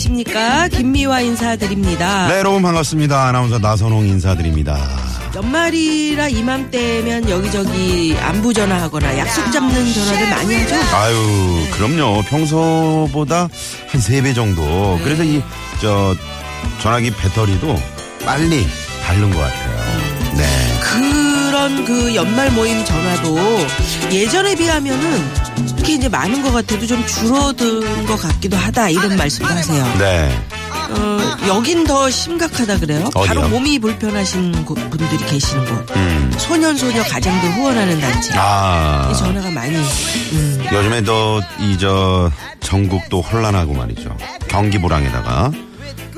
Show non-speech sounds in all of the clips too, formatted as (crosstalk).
계십니까? 김미화 인사드립니다. 네 여러분 반갑습니다. 아나운서 나선홍 인사드립니다. 연말이라 이맘때면 여기저기 안부 전화하거나 약속 잡는 전화를 많이 하죠. 아유 그럼요. 평소보다 한 세 배 정도. 그래서 이 저 전화기 배터리도 빨리 닳는 것 같아요. 네. 그런 그 연말 모임 전화도 예전에 비하면은 이렇게 이제 많은 것 같아도 좀 줄어든 것 같기도 하다 이런 말씀도 하세요. 네. 어, 여긴 더 심각하다 그래요? 어디요? 바로 몸이 불편하신 곳- 분들이 계시는 곳. 음. 소년 소녀 가장들 후원하는 단체. 아 이 전화가 많이 음, 요즘에 또 이 저 전국도 혼란하고 말이죠 경기 불황에다가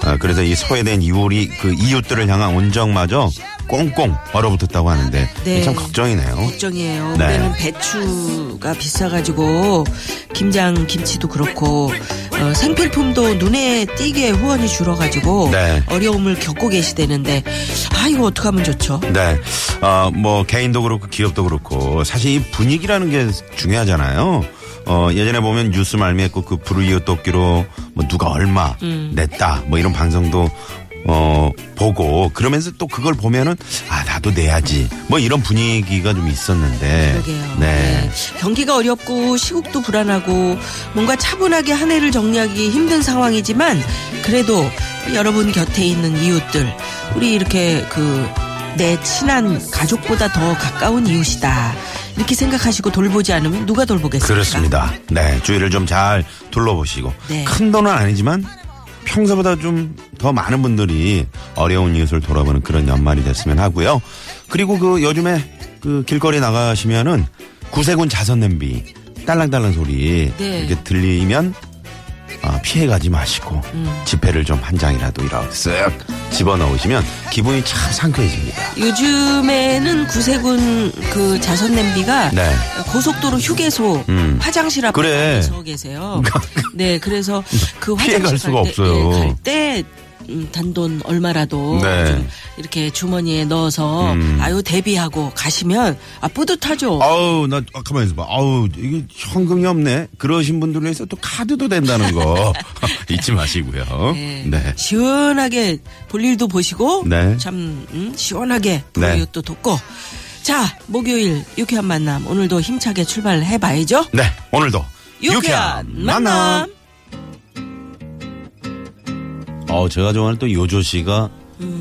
아, 그래서 이 소외된 이웃이 그 이웃들을 향한 온정마저 꽁꽁 얼어붙었다고 하는데 네. 참 걱정이네요 걱정이에요. 네. 올해는 배추가 비싸가지고 김장 김치도 그렇고 어, 생필품도 눈에 띄게 후원이 줄어가지고 네. 어려움을 겪고 계시다는데 아 이거 어떻게 하면 좋죠? 네. 어, 뭐, 개인도 그렇고 기업도 그렇고 사실 이 분위기라는 게 중요하잖아요. 어, 예전에 보면 뉴스 말미했고 그 불이웃 돕기로 뭐 누가 얼마 음. 냈다 뭐 이런 방송도 어, 보고 그러면서 또 그걸 보면은 아, 나도 내야지 뭐 이런 분위기가 좀 있었는데. 그러게요. 네. 경기가 어렵고 시국도 불안하고 뭔가 차분하게 한 해를 정리하기 힘든 상황이지만 그래도 여러분 곁에 있는 이웃들 우리 이렇게 그 내 친한 가족보다 더 가까운 이웃이다. 이렇게 생각하시고 돌보지 않으면 누가 돌보겠습니까? 그렇습니다. 네. 주위를 좀 잘 둘러보시고. 네. 큰 돈은 아니지만 평소보다 좀 더 많은 분들이 어려운 이웃을 돌아보는 그런 연말이 됐으면 하고요. 그리고 그 요즘에 그 길거리 나가시면은 구세군 자선 냄비 딸랑딸랑 소리 네. 이렇게 들리면 아, 피해가지 마시고 음. 지폐를 좀 한 장이라도 이렇게 쓱 집어넣으시면 기분이 참 상쾌해집니다. 요즘에는 구세군 그 자선 냄비가 네. 고속도로 휴게소 음. 화장실 앞에 그래. 서 계세요. (laughs) 네, 그래서 그 피해 화장실 갈 수가 갈 때, 없어요. 예, 갈때 음, 단돈 얼마라도 네. 좀 이렇게 주머니에 넣어서 음. 아유 대비하고 가시면 아 뿌듯하죠. 아우 나 아, 가만히 있어봐. 아우 이게 현금이 없네. 그러신 분들 위해서 또 카드도 된다는 거 (laughs) (laughs) 잊지 마시고요. 네. 네. 시원하게 볼 일도 보시고 네. 참 음, 시원하게 네. 불이웃도 돕고 자 목요일 유쾌한 만남 오늘도 힘차게 출발해 봐야죠. 네. 오늘도 유쾌한 만남. 어 제가 좋아하는 또 요조 씨가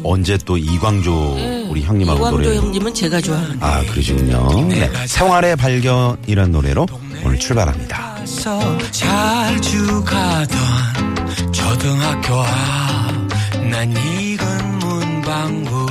언제 또 이광조 우리 형님하고 음. 이광조 노래. 형님은 제가 좋아하는 아 그러시군요. 네. 생활의 발견이란 노래로 오늘 출발합니다. 서 자주 가던 초등학교 앞난 익은 문방구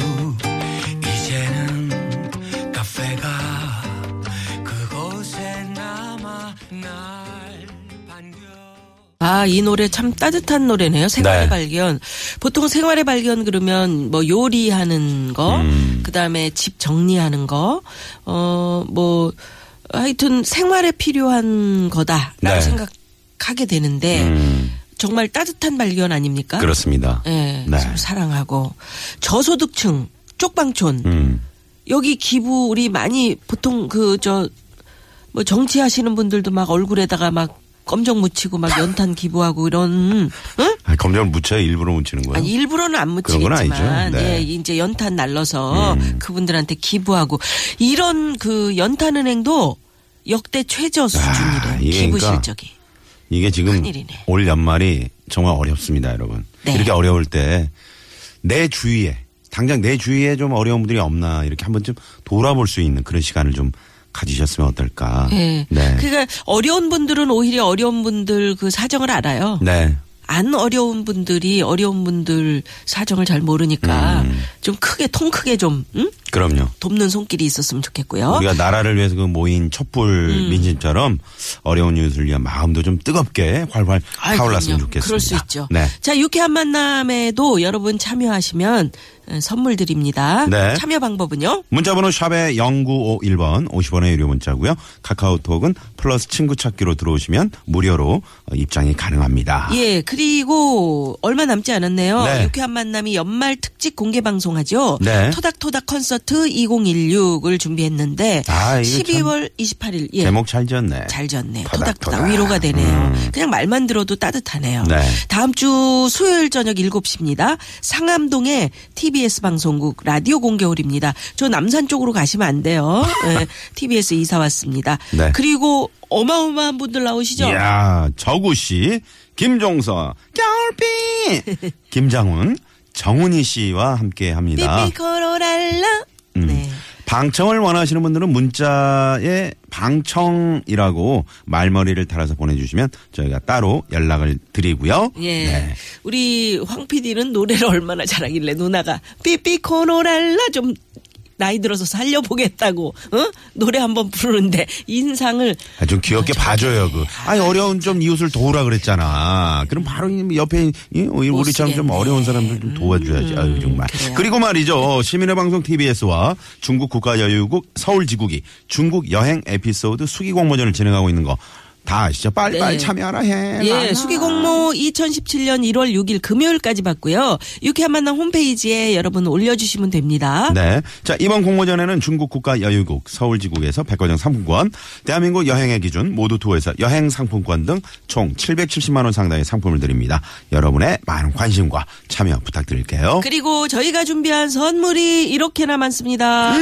아, 이 노래 참 따뜻한 노래네요. 생활의 네. 발견. 보통 생활의 발견 그러면 뭐 요리하는 거, 음. 그 다음에 집 정리하는 거, 어, 뭐, 하여튼 생활에 필요한 거다라고 네. 생각하게 되는데, 음, 정말 따뜻한 발견 아닙니까? 그렇습니다. 예, 네. 사랑하고. 저소득층, 쪽방촌, 음. 여기 기부 우리 많이 보통 그 저 뭐 정치하시는 분들도 막 얼굴에다가 막 검정 묻히고 막 연탄 기부하고 이런 응? 아, 검정을 묻혀야 일부러 묻히는 거예요. 아니 일부러는 안 묻히겠지만 아니죠. 네. 예, 이제 연탄 날라서 음. 그분들한테 기부하고 이런 그 연탄 은행도 역대 최저 수준이래요. 아, 기부 그러니까 실적이. 이게 지금 큰일이네. 올 연말이 정말 어렵습니다, 여러분. 네. 이렇게 어려울 때 내 주위에 당장 내 주위에 좀 어려운 분들이 없나 이렇게 한번 좀 돌아볼 수 있는 그런 시간을 좀 가지셨으면 어떨까. 예. 네. 그러니까 어려운 분들은 오히려 어려운 분들 그 사정을 알아요. 네. 안 어려운 분들이 어려운 분들 사정을 잘 모르니까 음. 좀 크게 통 크게 좀 응? 그럼요. 돕는 손길이 있었으면 좋겠고요. 우리가 나라를 위해서 그 모인 촛불 음. 민심처럼 어려운 이웃을 위한 마음도 좀 뜨겁게 활활 아이, 타올랐으면 그럼요. 좋겠습니다. 그럴 수 있죠. 네. 자, 유쾌한 만남에도 여러분 참여하시면 어, 선물 드립니다. 네. 참여 방법은요? 문자번호 샵의 0951번 50원의 유료 문자고요. 카카오톡은 플러스 친구 찾기로 들어오시면 무료로 어, 입장이 가능합니다. 예, 그리고 얼마 남지 않았네요. 아. 네. 유쾌한 만남이 연말 특집 공개 방송하죠. 네. 토닥토닥 콘서트 2016을 준비했는데 아, 이거 참 12월 28일 예. 제목 잘 지었네. 잘 지었네. 토닥토닥. 토닥 토닥 위로가 되네요. 음. 그냥 말만 들어도 따뜻하네요. 네. 다음 주 수요일 저녁 7시입니다. 상암동의 TBS 방송국 라디오 공개홀입니다. 저 남산 쪽으로 가시면 안 돼요. (laughs) 네, TBS 이사 왔습니다. 네. 그리고 어마어마한 분들 나오시죠? 이야, 저구 씨, 김종서, 겨울비, (laughs) 김장훈, 정훈이 씨와 함께 합니다. 삐삐 코로랄라. 방청을 원하시는 분들은 문자에 방청이라고 말머리를 달아서 보내주시면 저희가 따로 연락을 드리고요. 예. 네. 우리 황 PD는 노래를 얼마나 잘하길래 누나가 삐삐코노랄라 좀 나이 들어서 살려보겠다고, 어? 노래 한번 부르는데 인상을 아, 좀 귀엽게 봐줘요, 그. 아니, 어려운 좀 이웃을 도우라 그랬잖아. 그럼 바로 이 옆에, 이 우리처럼 좀. 어려운 사람들 좀 도와줘야지. 아유, 정말. 그래요. 그리고 말이죠. 시민의 방송 TBS와 중국 국가여유국 서울지국이 중국 여행 에피소드 수기 공모전을 진행하고 있는 거 다 아시죠? 빨리빨리 네. 참여하라 해. 예, 나나. 수기공모 2017년 1월 6일 금요일까지 받고요. 유쾌한 만남 홈페이지에 여러분 올려주시면 됩니다. 네. 자, 이번 공모전에는 중국 국가 여유국 서울지국에서 백화점 상품권, 대한민국 여행의 기준 모두 투어에서 여행 상품권 등 총 770만 원 상당의 상품을 드립니다. 여러분의 많은 관심과 참여 부탁드릴게요. 그리고 저희가 준비한 선물이 이렇게나 많습니다. (laughs)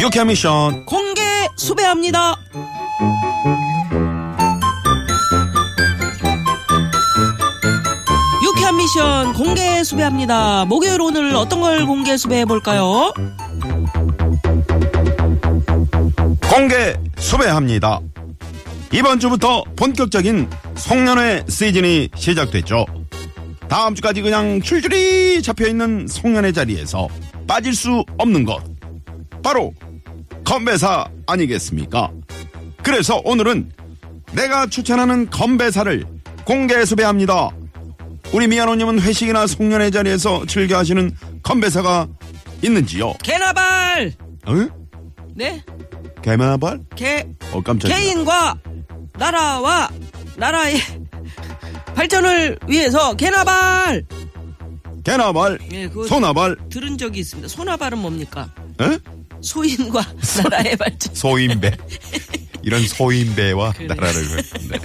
유쾌한 미션. 공개 수배합니다. 유쾌한 미션 공개 수배합니다. 목요일 오늘 어떤 걸 공개 수배해 볼까요? 공개 수배합니다. 이번 주부터 본격적인 송년회 시즌이 시작됐죠. 다음 주까지 그냥 줄줄이 잡혀 있는 송년회 자리에서 빠질 수 없는 것. 바로 건배사 아니겠습니까? 그래서 오늘은 내가 추천하는 건배사를 공개 수배합니다. 우리 미아노님은 회식이나 송년회 자리에서 즐겨 하시는 건배사가 있는지요? 개나발. 응? 네, 개마발? 개 어 깜짝이야. 개인과 나라와 나라의 (laughs) 발전을 위해서 개나발. 개나발, 예, 그거 소나발, 들은 적이 있습니다. 소나발은 뭡니까? 에? 소인과 나라의 발전. 소인배. 이런 소인배와 그래. 나라를. 네.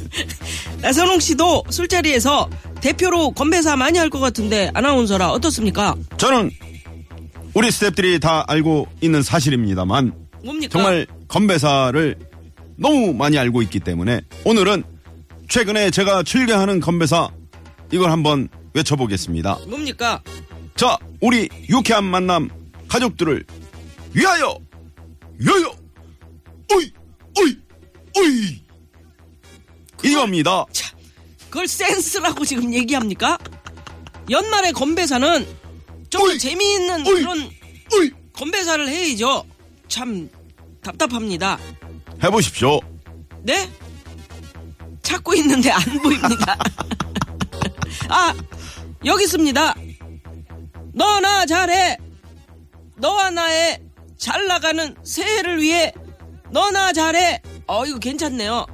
(laughs) 나선홍 씨도 술자리에서 대표로 건배사 많이 할 것 같은데 아나운서라 어떻습니까? 저는 우리 스탭들이 다 알고 있는 사실입니다만 뭡니까? 정말 건배사를 너무 많이 알고 있기 때문에 오늘은 최근에 제가 즐겨하는 건배사 이걸 한번 외쳐보겠습니다. 뭡니까? 자, 우리 유쾌한 만남 가족들을 위하여! 위하여! 오이! 오이! 오이! 이겁니다. 참, 그걸 센스라고 지금 얘기합니까? 연말에 건배사는 좀 어이! 재미있는 어이! 그런 오이! 건배사를 해야죠. 참 답답합니다. 해보십시오. 네? 찾고 있는데 안 보입니다. (laughs) 아, 여기 있습니다. 너나 잘해. 너와 나의 잘 나가는 새해를 위해 너나 잘해. 어, 이거 괜찮네요.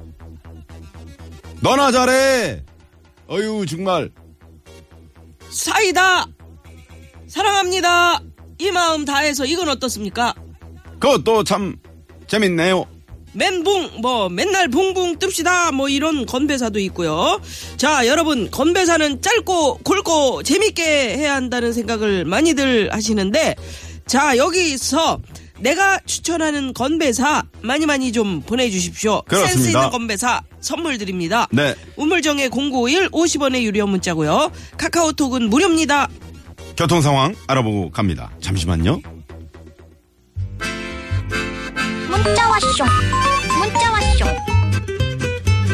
너나 잘해! 어유 정말. 사이다. 사랑합니다. 이 마음 다해서 이건 어떻습니까? 그것도 참 재밌네요. 멘붕 뭐 맨날 붕붕 뜹시다 뭐 이런 건배사도 있고요. 자 여러분 건배사는 짧고 굵고 재밌게 해야 한다는 생각을 많이들 하시는데 자 여기서 내가 추천하는 건배사 많이 많이 좀 보내주십시오. 그렇습니다. 센스 있는 건배사 선물 드립니다. 네. 우물정의 0951 50원의 유료 문자고요. 카카오톡은 무료입니다. 교통 상황 알아보고 갑니다. 잠시만요.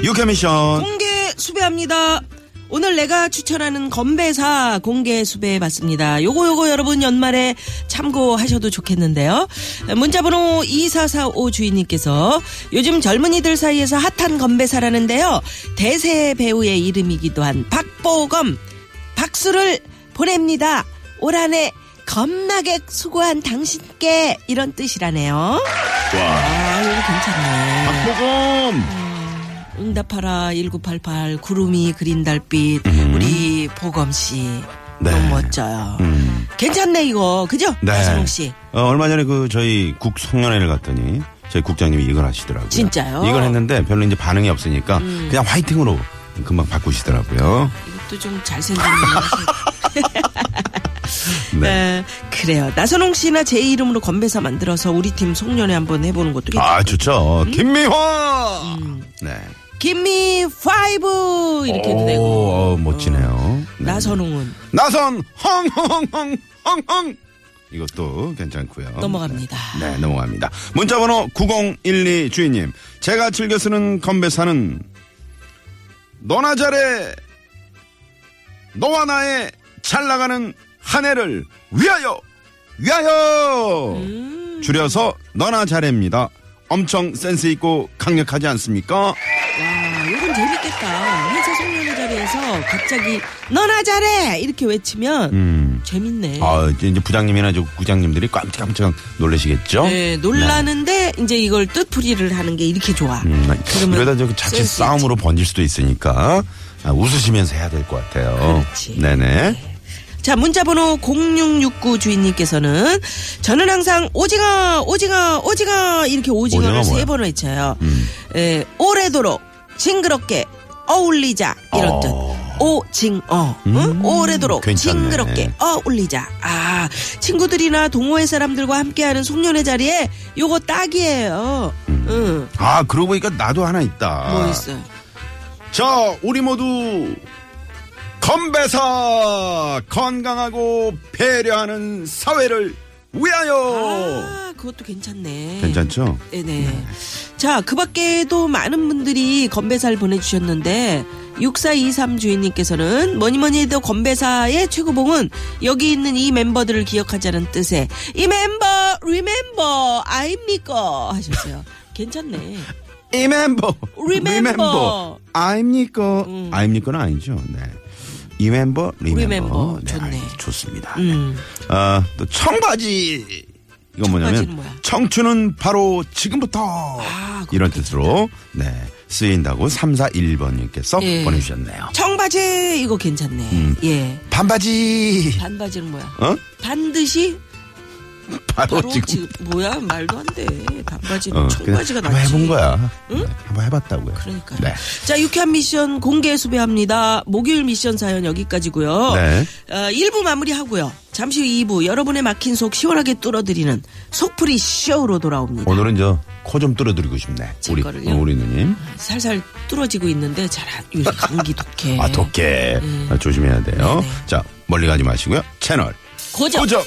유캐미션. 공개 수배합니다. 오늘 내가 추천하는 건배사 공개 수배해 봤습니다. 요거 요거 여러분 연말에 참고하셔도 좋겠는데요. 문자번호 2445 주인님께서 요즘 젊은이들 사이에서 핫한 건배사라는데요. 대세 배우의 이름이기도 한 박보검 박수를 보냅니다. 올 한해 겁나게 수고한 당신께 이런 뜻이라네요. 아, 이거 괜찮네. 박보검. 응답하라 1988 구름이 그린 달빛 우리 보검 씨 네. 너무 멋져요. 음. 괜찮네 이거 그죠? 네. 나선홍 씨. 어, 얼마 전에 그 저희 국 송년회를 갔더니 저희 국장님이 이걸 하시더라고요. 진짜요? 음. 이걸 했는데 별로 이제 반응이 없으니까 그냥 화이팅으로 금방 바꾸시더라고요. 이것도 좀 잘생긴 분 (laughs) 네. 네. 그래요. 나선홍 씨나 제 이름으로 건배사 만들어서 우리 팀 송년회 한번 해보는 것도 괜찮아요. 아, 좋죠. 김미화! 네. gimme five 이렇게 해도 오, 되고. 어, 멋지네요. 네. 나선홍은 나선, 헝헝헝, 헝헝! 이것도 괜찮고요. 넘어갑니다. 네, 넘어갑니다. 문자번호 9012 주인님. 제가 즐겨 쓰는 건배사는 너나 잘해. 너와 나의 잘 나가는 한 해를 위하여! 위하여! 음. 줄여서 너나 잘해입니다. 엄청 센스 있고 강력하지 않습니까? 와, 이건 재밌겠다. 회사 송년회 자리에서 갑자기 너나 잘해 이렇게 외치면 음. 재밌네. 아, 이제 이제 부장님이나 저 부장님들이 깜짝깜짝 놀라시겠죠? 네, 놀라는데 이제 이걸 뜻풀이를 하는 게 이렇게 좋아. 음, 그러면 이러다 저 자칫 센스 싸움으로 번질 수도 있으니까 아, 웃으시면서 해야 될 것 같아요. 그렇지. 네네. 자, 문자번호 0669 주인님께서는 저는 항상 오징어, 오징어, 오징어 이렇게 오징어를 오징어 세 뭐야? 번 외쳐요. 음. 에, 오래도록 징그럽게 어울리자 이런 어. 뜻. 오징어, 응? 음, 오래도록 괜찮네. 징그럽게 어울리자. 아, 친구들이나 동호회 사람들과 함께하는 송년회 자리에 요거 딱이에요. 응. 아, 그러고 보니까 나도 하나 있다. 뭐 있어요? 자, 우리 모두 건배사 건강하고 배려하는 사회를 위하여. 아, 그것도 괜찮네. 괜찮죠? 네네. 자, 그 밖에도 많은 분들이 건배사를 보내주셨는데, 6423 주인님께서는 뭐니 뭐니 해도 건배사의 최고봉은 여기 있는 이 멤버들을 기억하자는 뜻의 이 멤버, 리멤버, 아입니까? 하셨어요. 괜찮네. 이 멤버. Remember. 아입니까? 음. 아입니까는 아니죠. 네. 이 멤버, 리멤버. Remember. 네, 좋네. 알- 좋습니다. 음. 아, 또 청바지. 이건 뭐냐면? 청춘은 바로 지금부터 아, 이런 뜻으로 네 쓰인다고 3411번님께서 예. 보내주셨네요. 청바지, 이거 괜찮네. 음. 예. 반바지 반바지는 뭐야? 어? 반드시? 바로, 바로 지금 지금, 뭐야? 말도 안 돼. 반바지는 어, 청바지가 낫지. 한번 해본 거야. 네, 한번 해봤다고요. 그러니까. 네. 자, 유쾌한 미션 공개 수배합니다. 목요일 미션 사연 여기까지고요. 네. 어, 1부 마무리하고요. 잠시 후 2부 여러분의 막힌 속 시원하게 뚫어드리는 속풀이 쇼로 돌아옵니다. 오늘은 저 코 좀 뚫어드리고 싶네. 제 우리 거를요? 어, 우리 누님. 살살 뚫어지고 있는데 잘 안- 요새 감기 독해. 아 독해. 아, 조심해야 돼요. 음. 네네. 자 멀리 가지 마시고요. 채널 고정. 고정.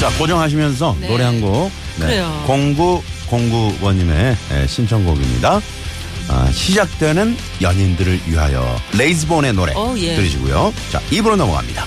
자 고정하시면서 네. 노래 한 곡. 그래요. 0909번님의 신청곡입니다. 아, 시작되는 연인들을 위하여 레이즈본의 노래 어, 예. 들으시고요. 자 입으로 넘어갑니다.